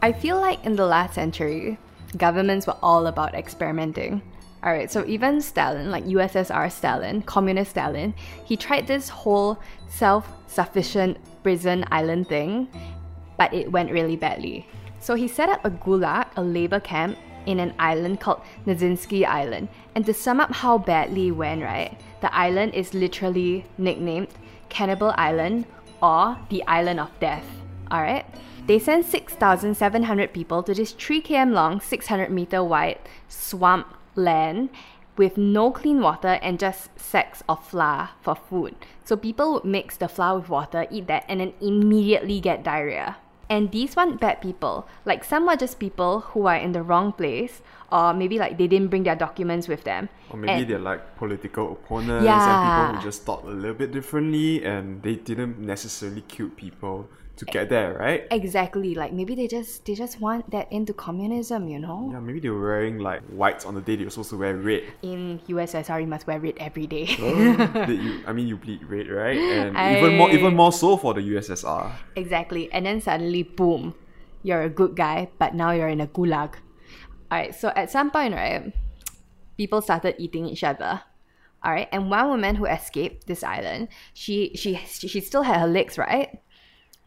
I feel like in the last century, governments were all about experimenting. Alright, so even Stalin, like USSR Stalin, communist Stalin, he tried this whole self sufficient prison island thing, but it went really badly. So he set up a gulag, a labor camp, in an island called Nazinsky Island. And to sum up how badly it went, right, the island is literally nicknamed Cannibal Island or the Island of Death. Alright? They sent 6,700 people to this 3 km long, 600 meter wide swamp land with no clean water and just sacks of flour for food. So people would mix the flour with water, eat that, and then immediately get diarrhea. And these weren't bad people. Like some were just people who are in the wrong place, or maybe like they didn't bring their documents with them. Or maybe And- they're like political opponents and people who just thought a little bit differently and they didn't necessarily kill people to get there, right? Exactly. Like maybe they just they just want that into communism, you know? Yeah, maybe they were wearing like whites on the day they were supposed to wear red. In USSR, you must wear red every day. Oh, that you, I mean, you bleed red, right? And even more, even more so for the USSR. Exactly. And then suddenly, boom, you're a good guy, but now you're in a gulag. Alright, so at some point, right, people started eating each other. Alright, and one woman who escaped this island, she she she still had her legs, right?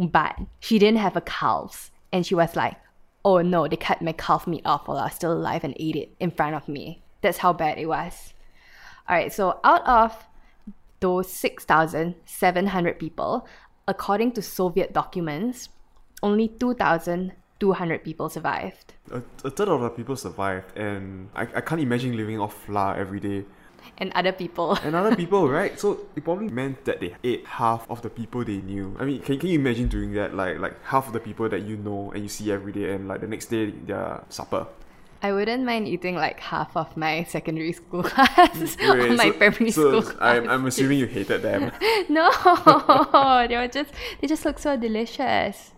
But she didn't have a calves. And she was like, oh no, they cut my calf meat off while I was still alive and ate it in front of me. That's how bad it was. Alright, so out of those 6,700 people, according to Soviet documents, only 2,200 people survived. A, a third of the people survived, and I, I can't imagine living off flour every day. And other people. And other people, right? So it probably meant that they ate half of the people they knew. I mean, can, can you imagine doing that? Like like half of the people that you know and you see every day, and like the next day their supper. I wouldn't mind eating like half of my secondary school class or Wait, my so- primary so school I'm. I'm assuming you hated them. no, they were just they just look so delicious.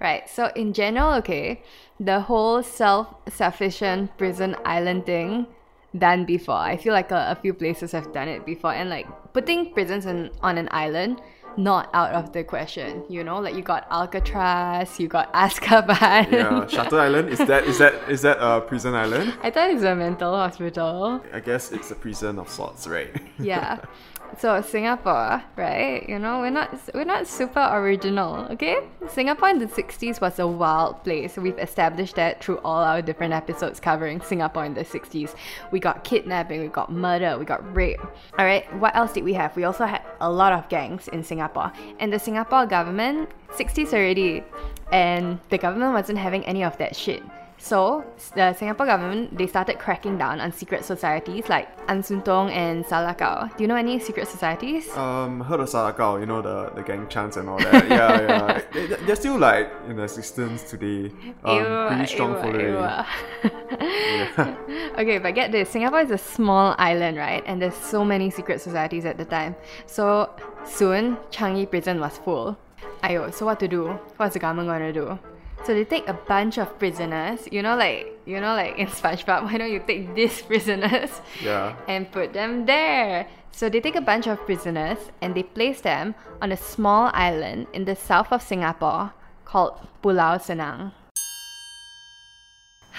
Right. So in general, okay, the whole self-sufficient prison island thing done before. I feel like a, a few places have done it before, and like putting prisons in, on an island. Not out of the question, you know. Like you got Alcatraz, you got Azkaban. yeah, Shutter Island is that is that is that a prison island? I thought it's a mental hospital. I guess it's a prison of sorts, right? yeah. So Singapore, right? You know, we're not we're not super original, okay? Singapore in the 60s was a wild place. We've established that through all our different episodes covering Singapore in the 60s. We got kidnapping, we got murder, we got rape. All right, what else did we have? We also had a lot of gangs in Singapore. And the Singapore government, 60s already, and the government wasn't having any of that shit. So, the Singapore government, they started cracking down on secret societies like Ansuntong and Salakau. Do you know any secret societies? Um, heard of Salakau, you know the the gang chants and all that. Yeah, yeah. They, they- they're still like in existence today. Um, Ew, pretty strong ew, following. ew. okay, but get this Singapore is a small island, right? And there's so many secret societies at the time. So soon, Changi prison was full. Ayo, so what to do? What's the government going to do? So they take a bunch of prisoners, you know, like you know, like in SpongeBob. Why don't you take these prisoners Yeah. and put them there? So they take a bunch of prisoners and they place them on a small island in the south of Singapore called Pulau Senang.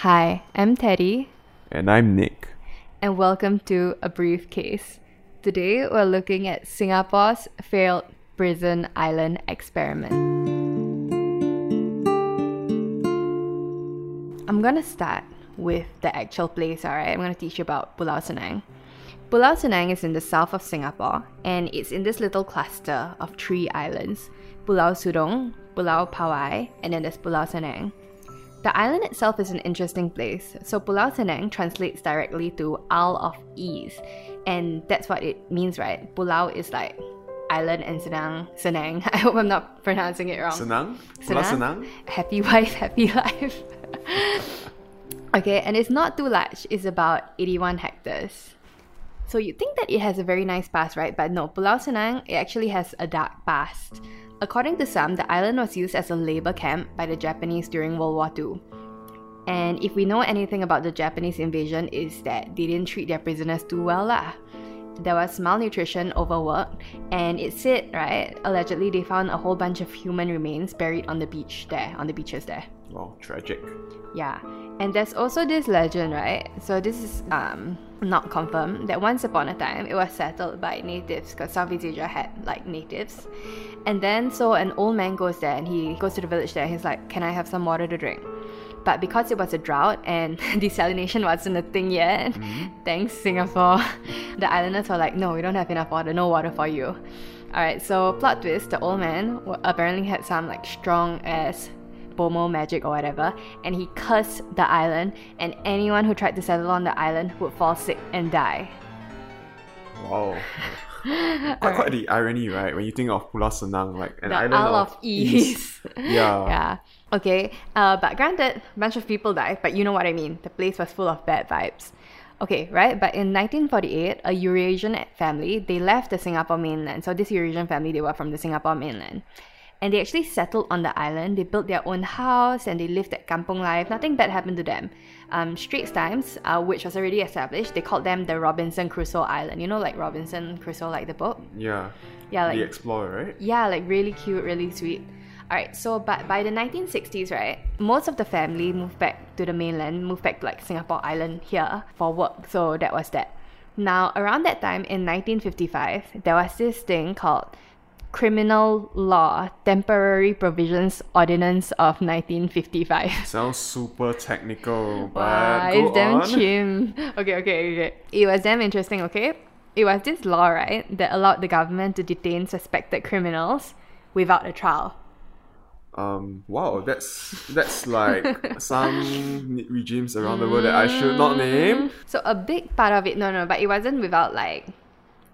Hi, I'm Teddy, And I'm Nick. and welcome to A Briefcase. Today we're looking at Singapore's failed prison island experiment. I'm gonna start with the actual place, alright? I'm gonna teach you about Pulau Senang. Pulau Senang is in the south of Singapore and it's in this little cluster of three islands Pulau Sudong, Pulau Pawai, and then there's Pulau Senang. The island itself is an interesting place. So Pulau Senang translates directly to Isle of Ease, and that's what it means, right? Pulau is like island and Senang. Senang. I hope I'm not pronouncing it wrong. Senang? Pulau Senang? Happy wife, happy life. okay, and it's not too large. It's about 81 hectares. So you think that it has a very nice past, right? But no, Pulau Senang, it actually has a dark past. According to some, the island was used as a labor camp by the Japanese during World War II. And if we know anything about the Japanese invasion, is that they didn't treat their prisoners too well lah. There was malnutrition, overwork, and it said, right, allegedly they found a whole bunch of human remains buried on the beach there, on the beaches there. Wow, tragic. Yeah. And there's also this legend, right? So this is um not confirmed that once upon a time it was settled by natives because Southeast Asia had like natives. And then so an old man goes there and he goes to the village there. He's like, "Can I have some water to drink?" But because it was a drought and desalination wasn't a thing yet, thanks Singapore, the islanders were like, "No, we don't have enough water. No water for you." All right. So plot twist: the old man apparently had some like strong ass Bomoh magic or whatever, and he cursed the island, and anyone who tried to settle on the island would fall sick and die. Wow. quite, quite the irony, right? When you think of Pulau Senang, like an the island Isle of, of Ease. Yeah. yeah. Okay. Uh, but granted, a bunch of people died, but you know what I mean. The place was full of bad vibes. Okay, right? But in 1948, a Eurasian family, they left the Singapore mainland. So this Eurasian family, they were from the Singapore mainland. And they actually settled on the island. They built their own house and they lived that kampong life. Nothing bad happened to them. Um, Straits Times, uh, which was already established, they called them the Robinson Crusoe Island. You know, like Robinson Crusoe, like the book? Yeah. Yeah, like the Explorer, right? yeah, like really cute, really sweet. Alright, so but by the 1960s, right, most of the family moved back to the mainland, moved back to like Singapore Island here for work. So that was that. Now, around that time in 1955, there was this thing called Criminal Law Temporary Provisions Ordinance of 1955. Sounds super technical, but Wow, go it's damn on. chim. Okay, okay, okay. It was damn interesting, okay? It was this law, right, that allowed the government to detain suspected criminals without a trial. Um, wow, that's that's like some regimes around the world that I should not name. So a big part of it, no, no, but it wasn't without like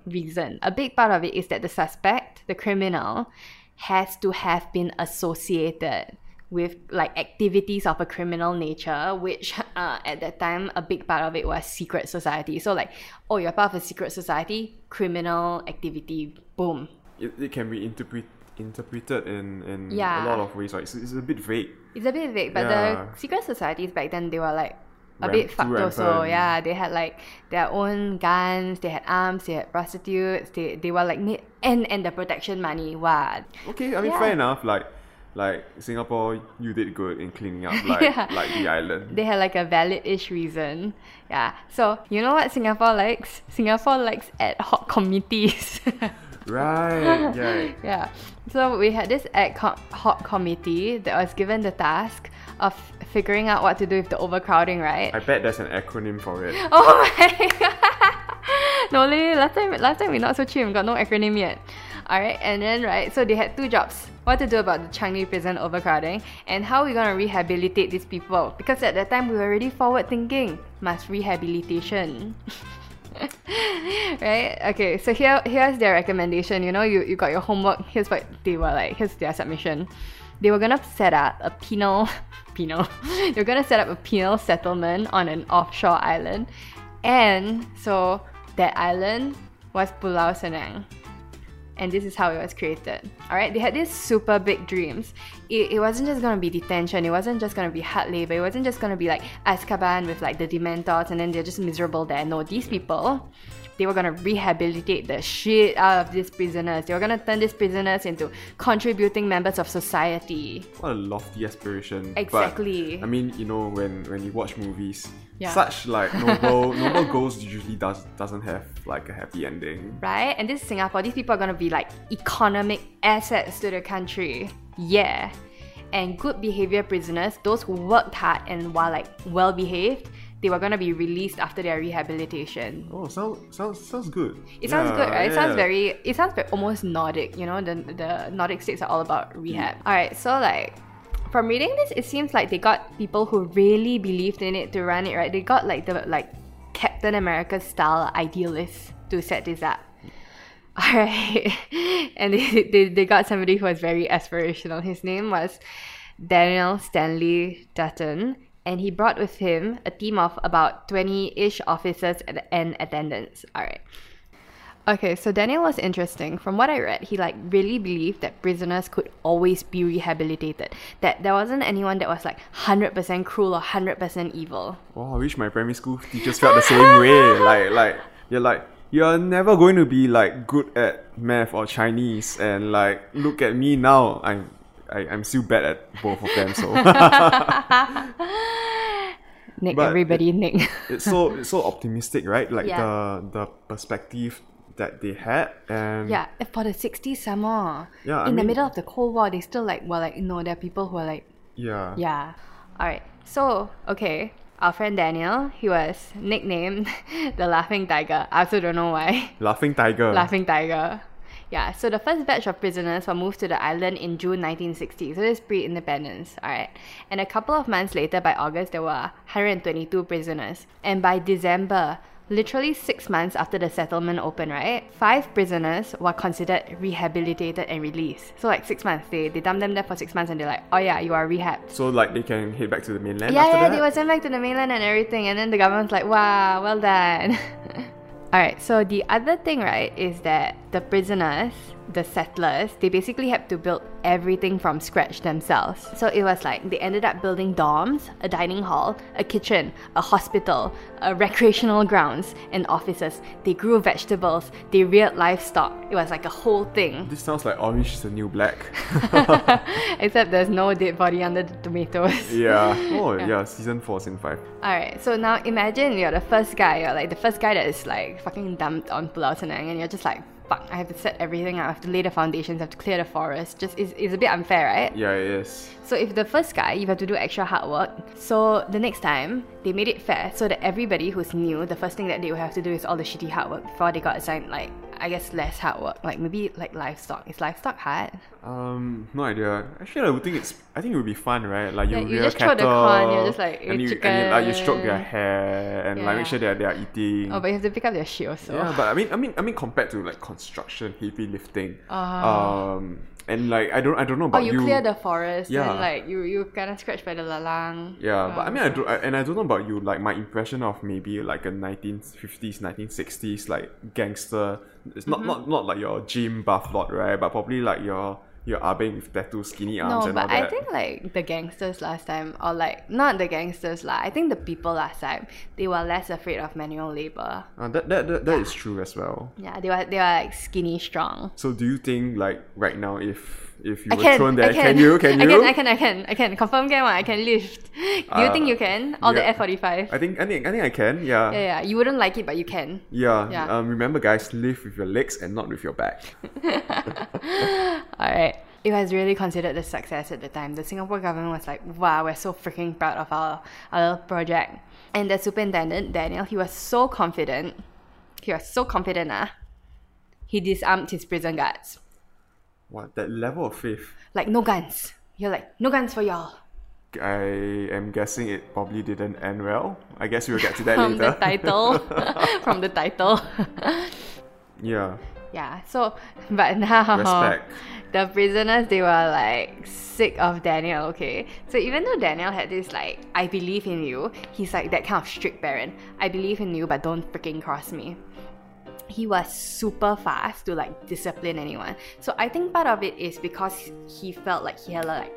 reason. A big part of it is that the suspect, the criminal, has to have been associated with like activities of a criminal nature, which uh, at that time a big part of it was secret society. So like, oh, you're part of a secret society, criminal activity, boom. It, it can be interpret interpreted in in Yeah. a lot of ways. Like it's, it's a bit vague. It's a bit vague, but Yeah. the secret societies back then they were like a bit fucked also. Yeah, they had like their own guns, they had arms, they had prostitutes, they they were like and and the protection money. Wow. Okay, I mean Yeah. fair enough. Like like Singapore, you did good in cleaning up like Yeah. like the island. They had like a valid-ish reason. Yeah. So you know what Singapore likes? Singapore likes ad hoc committees. right. Yeah. Yeah. So we had this ad hoc committee that was given the task of figuring out what to do with the overcrowding, right? I bet there's an acronym for it. Oh my god! No, last time, last time we not so chim, got no acronym yet. Alright, and then right, so they had two jobs. What to do about the Changi prison overcrowding and how we're gonna rehabilitate these people. Because at that time we were already forward thinking. Must rehabilitation. right? Okay, so here here's their recommendation. You know, you, you got your homework. Here's what they were like. Here's their submission. They were gonna set up a penal penal. they were gonna set up a penal settlement on an offshore island. And so that island was Pulau Senang. And this is how it was created. Alright, they had these super big dreams. It, it wasn't just gonna be detention, it wasn't just gonna be hard labor, it wasn't just gonna be like Azkaban with like the Dementors and then they're just miserable there. No, these people, they were gonna rehabilitate the shit out of these prisoners. They were gonna turn these prisoners into contributing members of society. What a lofty aspiration. But, Exactly. I mean, you know, when when you watch movies, Yeah. such like noble noble goals usually does doesn't have like a happy ending. right? And this is Singapore. These people are gonna be like economic assets to the country. Yeah. And good behavior prisoners, those who worked hard and were like well behaved, they were gonna be released after their rehabilitation. Oh, sounds sounds sounds good. It sounds Yeah, good, right? It sounds yeah. very it sounds very, almost Nordic, you know, the the Nordic states are all about rehab. Mm. Alright, so like from reading this, it seems like they got people who really believed in it to run it, right? They got like the like Captain America style idealists to set this up. Alright. and they, they, they got somebody who was very aspirational. His name was Daniel Stanley Dutton. And he brought with him a team of about 20 ish officers and, and attendants. Alright. Okay, so Daniel was interesting. From what I read, he like really believed that prisoners could always be rehabilitated. That there wasn't anyone that was like 100% cruel or 100% evil. Wow, I wish my primary school teachers felt the same way. Like, like you're like you're never going to be like good at math or Chinese, and like look at me now. I'm I, I'm still bad at both of them. So Nick, But everybody, Nick. it's so it's so optimistic, right? Like Yeah. the the perspective that they had, and yeah, for the 60s some more. Yeah, I In the mean- middle of the Cold War, they still like, well, like, you know, there are people who are like, yeah, Yeah. All right. So, okay, our friend Daniel, he was nicknamed the Laughing Tiger. I also don't know why. Laughing Tiger. Laughing Tiger. Yeah, so the first batch of prisoners were moved to the island in June 1960. So this pre-independence, alright. And a couple of months later, by August, there were 122 prisoners. And by December, literally six months after the settlement opened, right, five prisoners were considered rehabilitated and released. So like six months, they they dumped them there for six months, and they're like, oh yeah, you are rehabbed. So like they can head back to the mainland Yeah, yeah, that. they were sent back to the mainland and everything, and then the government's like, wow, well done. Alright, so the other thing, right, is that the prisoners, the settlers, they basically had to build everything from scratch themselves. So it was like they ended up building dorms, a dining hall, a kitchen, a hospital, a recreational grounds, and offices. They grew vegetables, they reared livestock. It was like a whole thing. This sounds like orange is the new black. Except there's no dead body under the tomatoes. yeah. Oh yeah. Season four, season five. Alright, so now imagine you're the first guy, you're like the first guy that is like fucking dumped on Pulau Senang and you're just like, fuck, I have to set everything up, I have to lay the foundations, I have to clear the forest. Just it's, it's a bit unfair, right? Yeah, it is. So if the first guy, you have to do extra hard work. So the next time, they made it fair so that everybody who's new, the first thing that they will have to do is all the shitty hard work before they got assigned like I guess less hard work. Like maybe like livestock. Is livestock hard? Um, no idea. Actually, I would think it's. I think it would be fun, right? Like you Yeah, you rear just throw the cattle, corn, you're just like, and "Eh, you, and you like you stroke their hair and like make sure that they are eating. Oh, but you have to pick up their shit also. yeah, but I mean, I mean, I mean, compared to like construction, heavy lifting, Ah. um, and like I don't, I don't know Oh, about you, clear the forest Yeah. and like you you kind of scratch by the lalang. Yeah, but I Um, mean, I do, I, and I don't know about you. Like my impression of maybe like a 1950s, 1960s like gangster. It's not Mm-hmm. not not like your gym buff lot, right? But probably like your your abeng with tattoo, skinny arms, No, and all but I think like the gangsters last time, or like not the gangsters lah. I think the people last time they were less afraid of manual labor. Uh, that that that, that is true as well. Yeah, they were they were like skinny strong. So do you think like right now if if you I were can, thrown there, can, can you can you? I can, I can, I can, I can. Confirm can one. I can lift. Do you think Uh, you can? All the. F forty five. I think I think I think I can. Yeah. Yeah, yeah. You wouldn't like it, but you can. Yeah. Yeah. Um, remember, guys, lift with your legs and not with your back. It was really considered a success at the time. The Singapore government was like, wow, we're so freaking proud of our, our little project. And the superintendent, Daniel, he was so confident. He was so confident, ah. He disarmed his prison guards. What that level of faith? Like, no guns. You're like, no guns for y'all. I am guessing it probably didn't end well. I guess we'll get to that From the later. title. from the title. yeah. Yeah, so but now Respect. the prisoners they were like sick of Daniel, okay? So even though Daniel had this like, I believe in you, he's like that kind of strict parent. I believe in you, but don't freaking cross me. He was super fast to like discipline anyone. So I think part of it is because he felt like he had like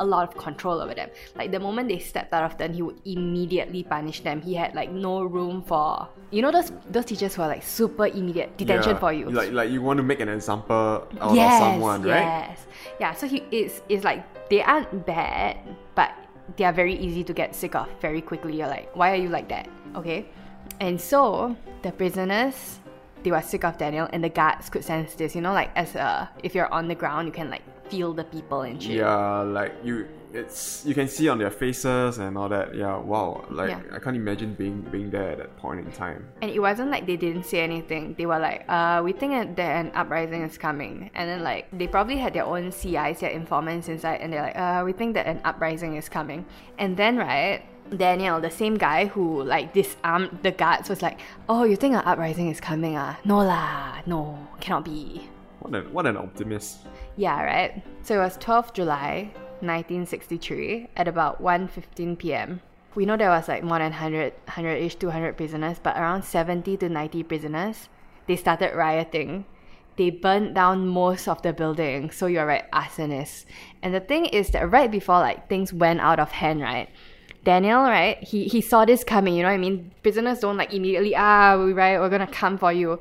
a lot of control over them. Like the moment they stepped out of turn, he would immediately punish them. He had like no room for you know those those teachers who are like super immediate detention yeah. for you. Like like you want to make an example out yes, of someone, right? Yes. Yeah, so he is it's like they aren't bad, but they are very easy to get sick of very quickly. You're like, why are you like that? Okay? And so the prisoners they were sick of Daniel and the guards could sense this, you know, like as a if you're on the ground you can like feel the people and shit. Yeah, like you, it's you can see on their faces and all that. Yeah, wow. Like Yeah. I can't imagine being being there at that point in time. And it wasn't like they didn't say anything. They were like, uh, we think that an uprising is coming. And then like they probably had their own CIs, their informants inside, and they're like, uh, we think that an uprising is coming. And then right, Daniel, the same guy who like disarmed the guards, was like, oh, you think an uprising is coming? Ah, no lah, no, cannot be. What an what an optimist. Yeah, right. So it was 12th July 1963 at about 1:15 p.m. We know there was like more than 100, 100-ish, 200 prisoners, but around 70 to 90 prisoners. They started rioting. They burned down most of the building. So you're right, arsonists. And the thing is that right before like things went out of hand, right? Daniel, right? He he saw this coming. You know what I mean? Prisoners don't like immediately ah we right we're gonna come for you.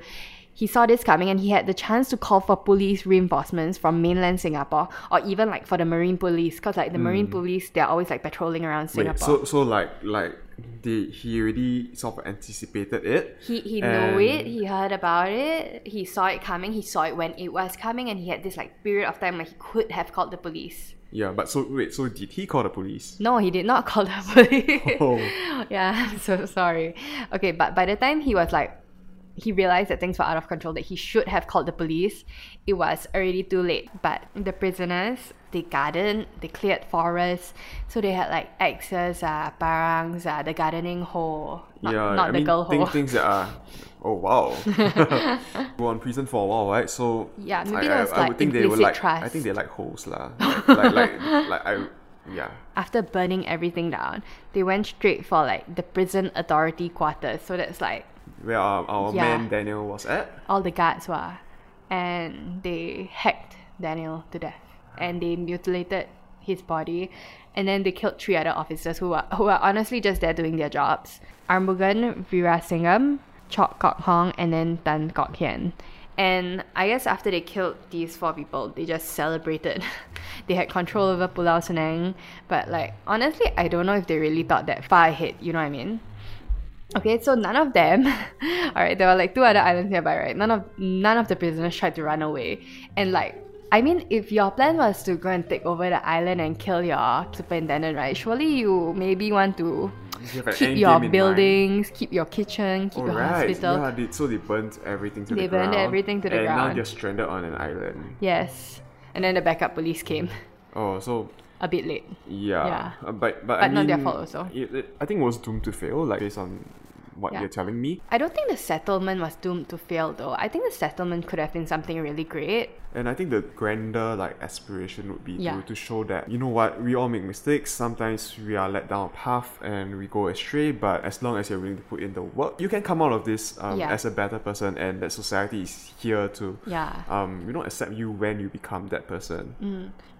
He saw this coming and he had the chance to call for police reinforcements from mainland Singapore or even like for the marine police because like the hmm. marine police they're always like patrolling around Wait, Singapore. so so like like they he already sort of anticipated it. he he and- knew it. He heard about it. He saw it coming. He saw it when it was coming, and he had this like period of time where he could have called the police. Yeah, but so wait, so did he call the police? No, he did not call the police. Oh. yeah, I'm so sorry. Okay, but by the time he was like, he realized that things were out of control, that he should have called the police, it was already too late. But the prisoners, they gardened, they cleared forests, so they had like axes, uh, barangs, uh, the gardening hoe, not, yeah, not I the mean girl hoe. things that are oh wow. Go on prison for a while, right? So Yeah, maybe I, there I, was, I would like, think they were like I think they like hoes lah. Like, like like like I yeah. After burning everything down, they went straight for like the prison authority quarters. So that's like Where our, our Yeah. man Daniel was at. all the guards were, and they hacked Daniel to death, and they mutilated his body, and then they killed three other officers who were who were honestly just there doing their jobs: Arumugam Veerasingam, Chok Kok Hong, and then Tan Kok Hian. And I guess after they killed these four people, they just celebrated. they had control over Pulau Senang, but like honestly, I don't know if they really thought that far ahead. You know what I mean? Okay, so none of them. all right, there were like two other islands nearby, right? None of none of the prisoners tried to run away, and like. I mean, if your plan was to go and take over the island and kill your superintendent, right? Surely you maybe want to You keep your mind. buildings, keep your kitchen, keep your Alright, hospital. yeah, they, so they burnt everything to They the ground. They burned everything to the ground. and now they're stranded on an island. Yes, and then the backup police came Oh, so a bit late. yeah, Yeah. Uh, but but, I But not their fault also. It, it, I think it was doomed to fail, like based on what Yeah. you're telling me. I don't think the settlement was doomed to fail though. I think the settlement could have been something really great. And I think the grander like aspiration would be Yeah. to, to show that you know what we all make mistakes. Sometimes we are let down a path and we go astray. But as long as you're willing to put in the work, you can come out of this um, Yeah. as a better person. And that society is here to Yeah. um you know accept you when you become that person.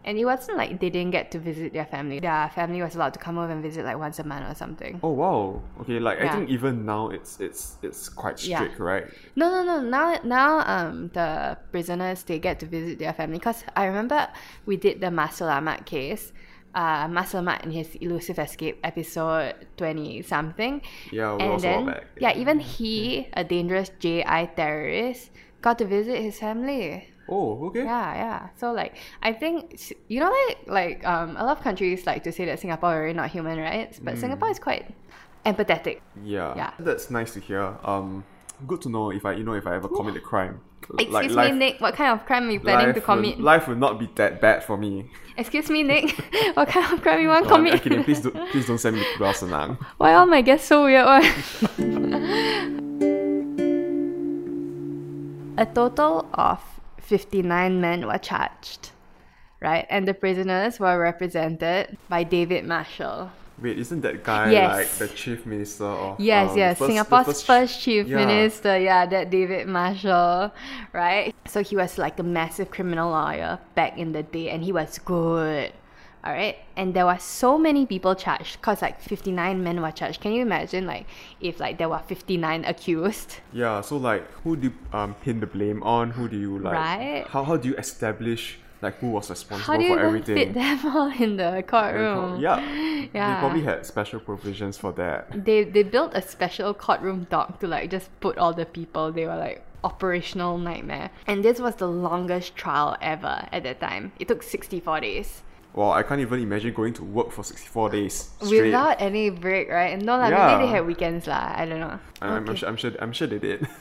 And it wasn't like they didn't get to visit their family. Their family was allowed to come over and visit like once a month or something. Oh wow. Okay, like I think even now it's it's it's quite Yeah. strict, right? No, no, no. Now, now, um, the prisoners they get to visit their family. Cause I remember we did the Mas Selamat case. Uh, Mas Selamat in his elusive escape episode twenty something. Yeah, we and then back. yeah, even he, a dangerous JI terrorist, got to visit his family. Oh, okay. Yeah, yeah. So like, I think you know, like like um, a lot of countries like to say that Singapore are not human rights, but Singapore is quite empathetic. Yeah. Yeah. That's nice to hear. Um good to know if I you know if I ever commit a crime. Excuse me, Nick. What kind of crime are you planning to commit? Will, life will not be that bad for me. Excuse me, Nick. what kind of crime you want to I'm- commit? I'm kidding. Please don't, please don't send me to. Why all my guests so weird? A total of 59 men were charged, right? And the prisoners were represented by David Marshall. Wait, isn't that guy Yes. like the chief minister of Yes, um, yes, first- Singapore's first, chief yeah. minister, yeah, that David Marshall, right? So he was like a massive criminal lawyer back in the day, and he was good, all right. And there were so many people charged, cause like fifty nine men were charged. Can you imagine, like, if like there were fifty nine accused? Yeah, so like who do you um pin the blame on? Who do you like Right. how how do you establish Like who was responsible How do you for everything? fit them all in the courtroom? Yeah. Yeah. They probably had special provisions for that. They they built a special courtroom dock to like just put all the people. They were like operational nightmare. And this was the longest trial ever at that time. It took 64 days. Well, I can't even imagine going to work for 64 days straight. Without any break, right? No, like, Yeah. maybe they had weekends lah. I don't know. I'm, I'm sure, I'm sure. I'm sure they did.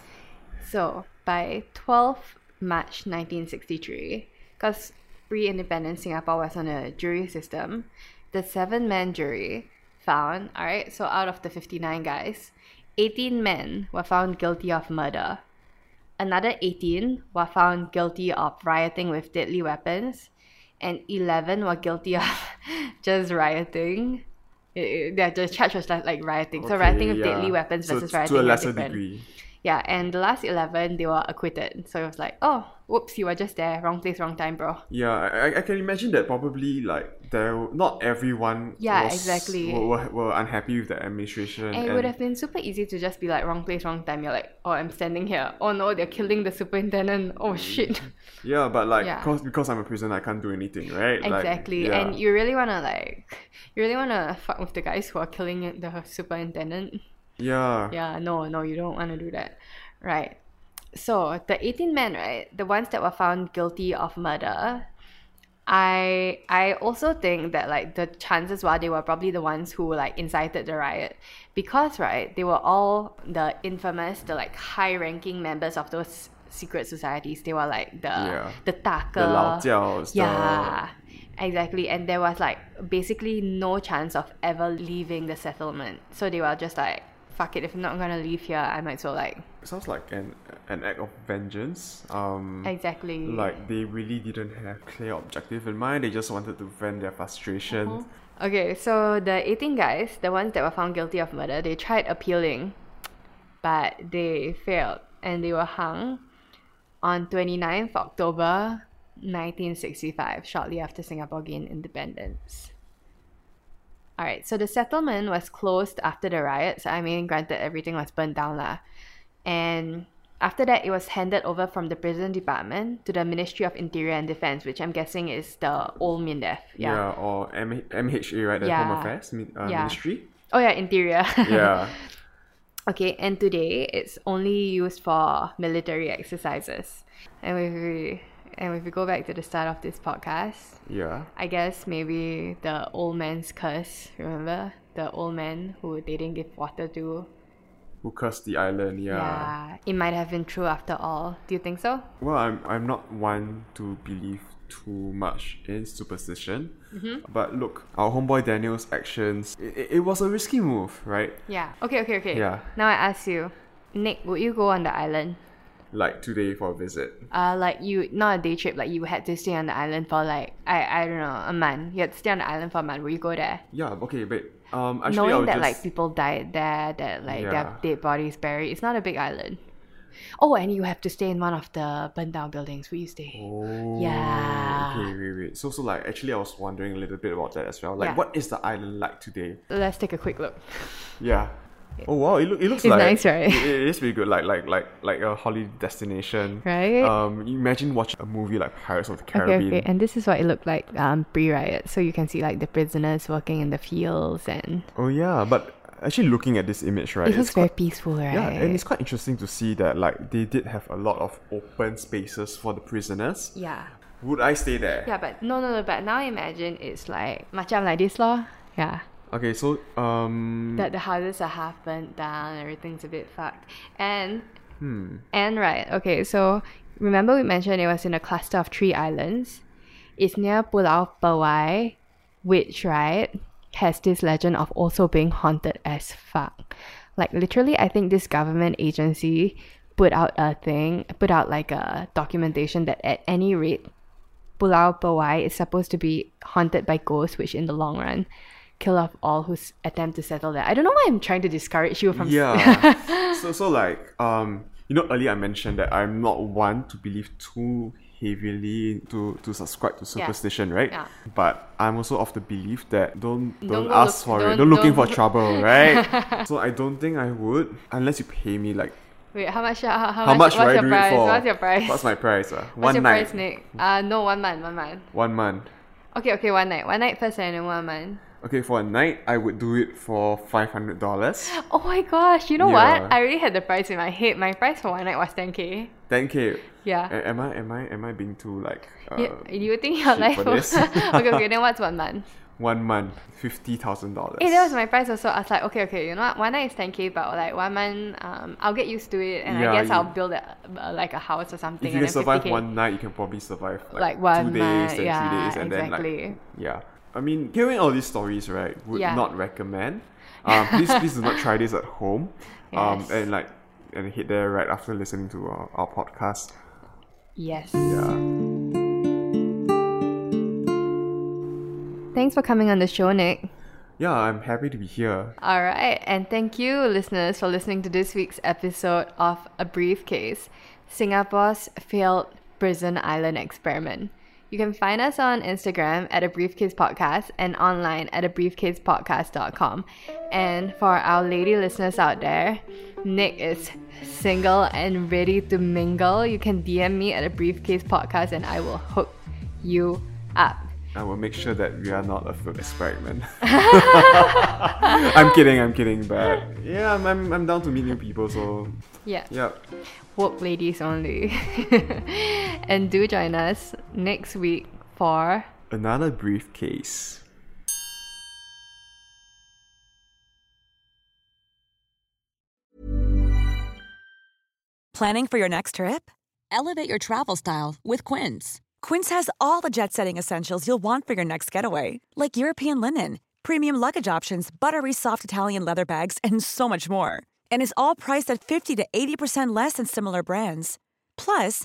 So by 12 March 1963, because pre-independent Singapore was on a jury system, the seven-man jury found, all right, so out of the 59 guys, 18 men were found guilty of murder. Another 18 were found guilty of rioting with deadly weapons, and 11 were guilty of just rioting. Eh, The, charge was like, like rioting. so Okay, rioting with yeah. deadly weapons So versus to rioting a are lesser degree. Yeah, and the last 11, they were acquitted. So it was like, oh, whoops, you were just there. Wrong place, wrong time, bro. Yeah, I, I- can imagine that probably like there not everyone Yeah, was, exactly. were, were, were unhappy with the administration And it would have been super easy to just be like, wrong place, wrong time. You're like, oh, I'm standing here. Oh no, they're killing the superintendent. Oh shit. yeah, but like Yeah. cause, because I'm a prisoner, I can't do anything, right? Like, exactly. yeah. And you really wanna like, you really wanna fuck with the guys who are killing the superintendent. yeah, Yeah, no, no, you don't wanna do that. Right. So the 18 men, right, the ones that were found guilty of murder, I I also think that like the chances were they were probably the ones who like incited the riot because right they were all the infamous the like high ranking members of those secret societies. They were like the Yeah. the taka the lao jiaos, the- yeah exactly. And there was like basically no chance of ever leaving the settlement. So they were just like fuck it if I'm not gonna leave here I might as well like sounds like an an act of vengeance. Um, exactly like they really didn't have clear objective in mind. They just wanted to vent their frustration. Uh-huh. Okay, so the 18 guys, the ones that were found guilty of murder, they tried appealing, but they failed and they were hung on 29th October 1965, shortly after Singapore gained independence. Alright, so the settlement was closed after the riots. I mean, granted, everything was burned down. lah. And after that, it was handed over from the prison department to the Ministry of Interior and Defense, which I'm guessing is the old MINDEF. Yeah, yeah or M- MHA, right? The Yeah. Home Affairs uh, Yeah. Ministry. Oh yeah, interior. Yeah. okay, and today it's only used for military exercises. And if we and if we go back to the start of this podcast, yeah. I guess maybe the old man's curse. Remember the old man who they didn't give water to. Who cursed the island? Yeah. Yeah, it might have been true after all. Do you think so? Well, I'm I'm not one to believe too much in superstition, Mm-hmm. but look, our homeboy Daniel's actions, it, it was a risky move, right? Yeah. Okay. Okay. Okay. Yeah. Now I ask you, Nick, would you go on the island? Like today for a visit. Uh, like you not a day trip, like you had to stay on the island for like I I don't know a month. You had to stay on the island for a month. Will you go there? Yeah. Okay. But Um. Actually, Knowing that just, like people died there, that like their dead bodies buried. It's not a big island. Oh, and you have to stay in one of the burned down buildings. Will you stay? Oh, Yeah. Okay, wait, wait. So, so like, actually, I was wondering a little bit about that as well. Like, Yeah. what is the island like today? Let's take a quick look. Yeah. Oh wow! It, look, it looks It's like nice, right? It, it is pretty good. Like like like like a holiday destination. Right? Um, imagine watching a movie like Pirates of the Caribbean. okay, okay. and this is what it looked like um, pre-riot. So you can see like the prisoners working in the fields, and Oh yeah, but actually looking at this image, right? it looks it's very quite, peaceful, right? yeah, and it's quite interesting to see that like they did have a lot of open spaces for the prisoners. yeah. Would I stay there? Yeah, but no, no, no. But now imagine it's like macam like this, law. Yeah. Okay, so um, that the houses are half burnt down, everything's a bit fucked. And and right, okay, so remember we mentioned it was in a cluster of three islands. It's near Pulau Pawai, which right has this legend of also being haunted as fuck. Like literally, I think this government agency put out a thing, put out like a documentation that at any rate Pulau Pawai is supposed to be haunted by ghosts, which in the long run kill off all who attempt to settle there. I don't know why I'm trying to discourage you from. Yeah. so so like um you know earlier I mentioned that I'm not one to believe too heavily to to subscribe to superstition, right? Yeah. But I'm also of the belief that don't don't, Don't ask look- for it. don't- Don't looking for don't- trouble, right? so I don't think I would unless you pay me like Wait, how much? How, how, How much What's I your do price? it for? What's your price? What's my price? Uh? What's One your night. price, Nick? Uh, no, one month, one month. One month. Okay, okay, one night. One night first and then one month. Okay, for a night, I would do it for five hundred dollars. Oh my gosh, you know Yeah. what? I already had the price in my head. My price for one night was 10k. Ten k. Yeah. Am I am I am I being too like? Uh, You, you think your life this. okay, okay, then what's one month? One month, fifty thousand dollars. Hey, that was my price also. I was like, okay, okay, you know what? One night is 10k, but like one month, um, I'll get used to it, and Yeah, I guess I'll build a, uh, like a house or something. If you survive 50K. one night, you can probably survive like, Like one two days, month, yeah, three days, and exactly. then like yeah. I mean, hearing all these stories, right, would Yeah. not recommend. Um, please, please do not try this at home. Um, and like, and hit there right after listening to our, our podcast. Yes. Yeah. Thanks for coming on the show, Nick. Yeah, I'm happy to be here. All right, and thank you, listeners, for listening to this week's episode of A Briefcase Singapore's Failed Prison Island Experiment. You can find us on Instagram at A Briefcase Podcast and online at abriefcasepodcast.com. And for our lady listeners out there, Nick is single and ready to mingle. You can DM me at A Briefcase Podcast and I will hook you up. I will make sure that we are not a failed experiment. I'm kidding, I'm kidding, but yeah, I'm, I'm, I'm down to meet new people, so Yeah. yeah. woke ladies only. and do join us next week for Another briefcase. Planning for your next trip? Elevate your travel style with Quince. Quince has all the jet setting essentials you'll want for your next getaway, like European linen, premium luggage options, buttery soft Italian leather bags, and so much more. And is all priced at 50 to 80% less than similar brands. Plus,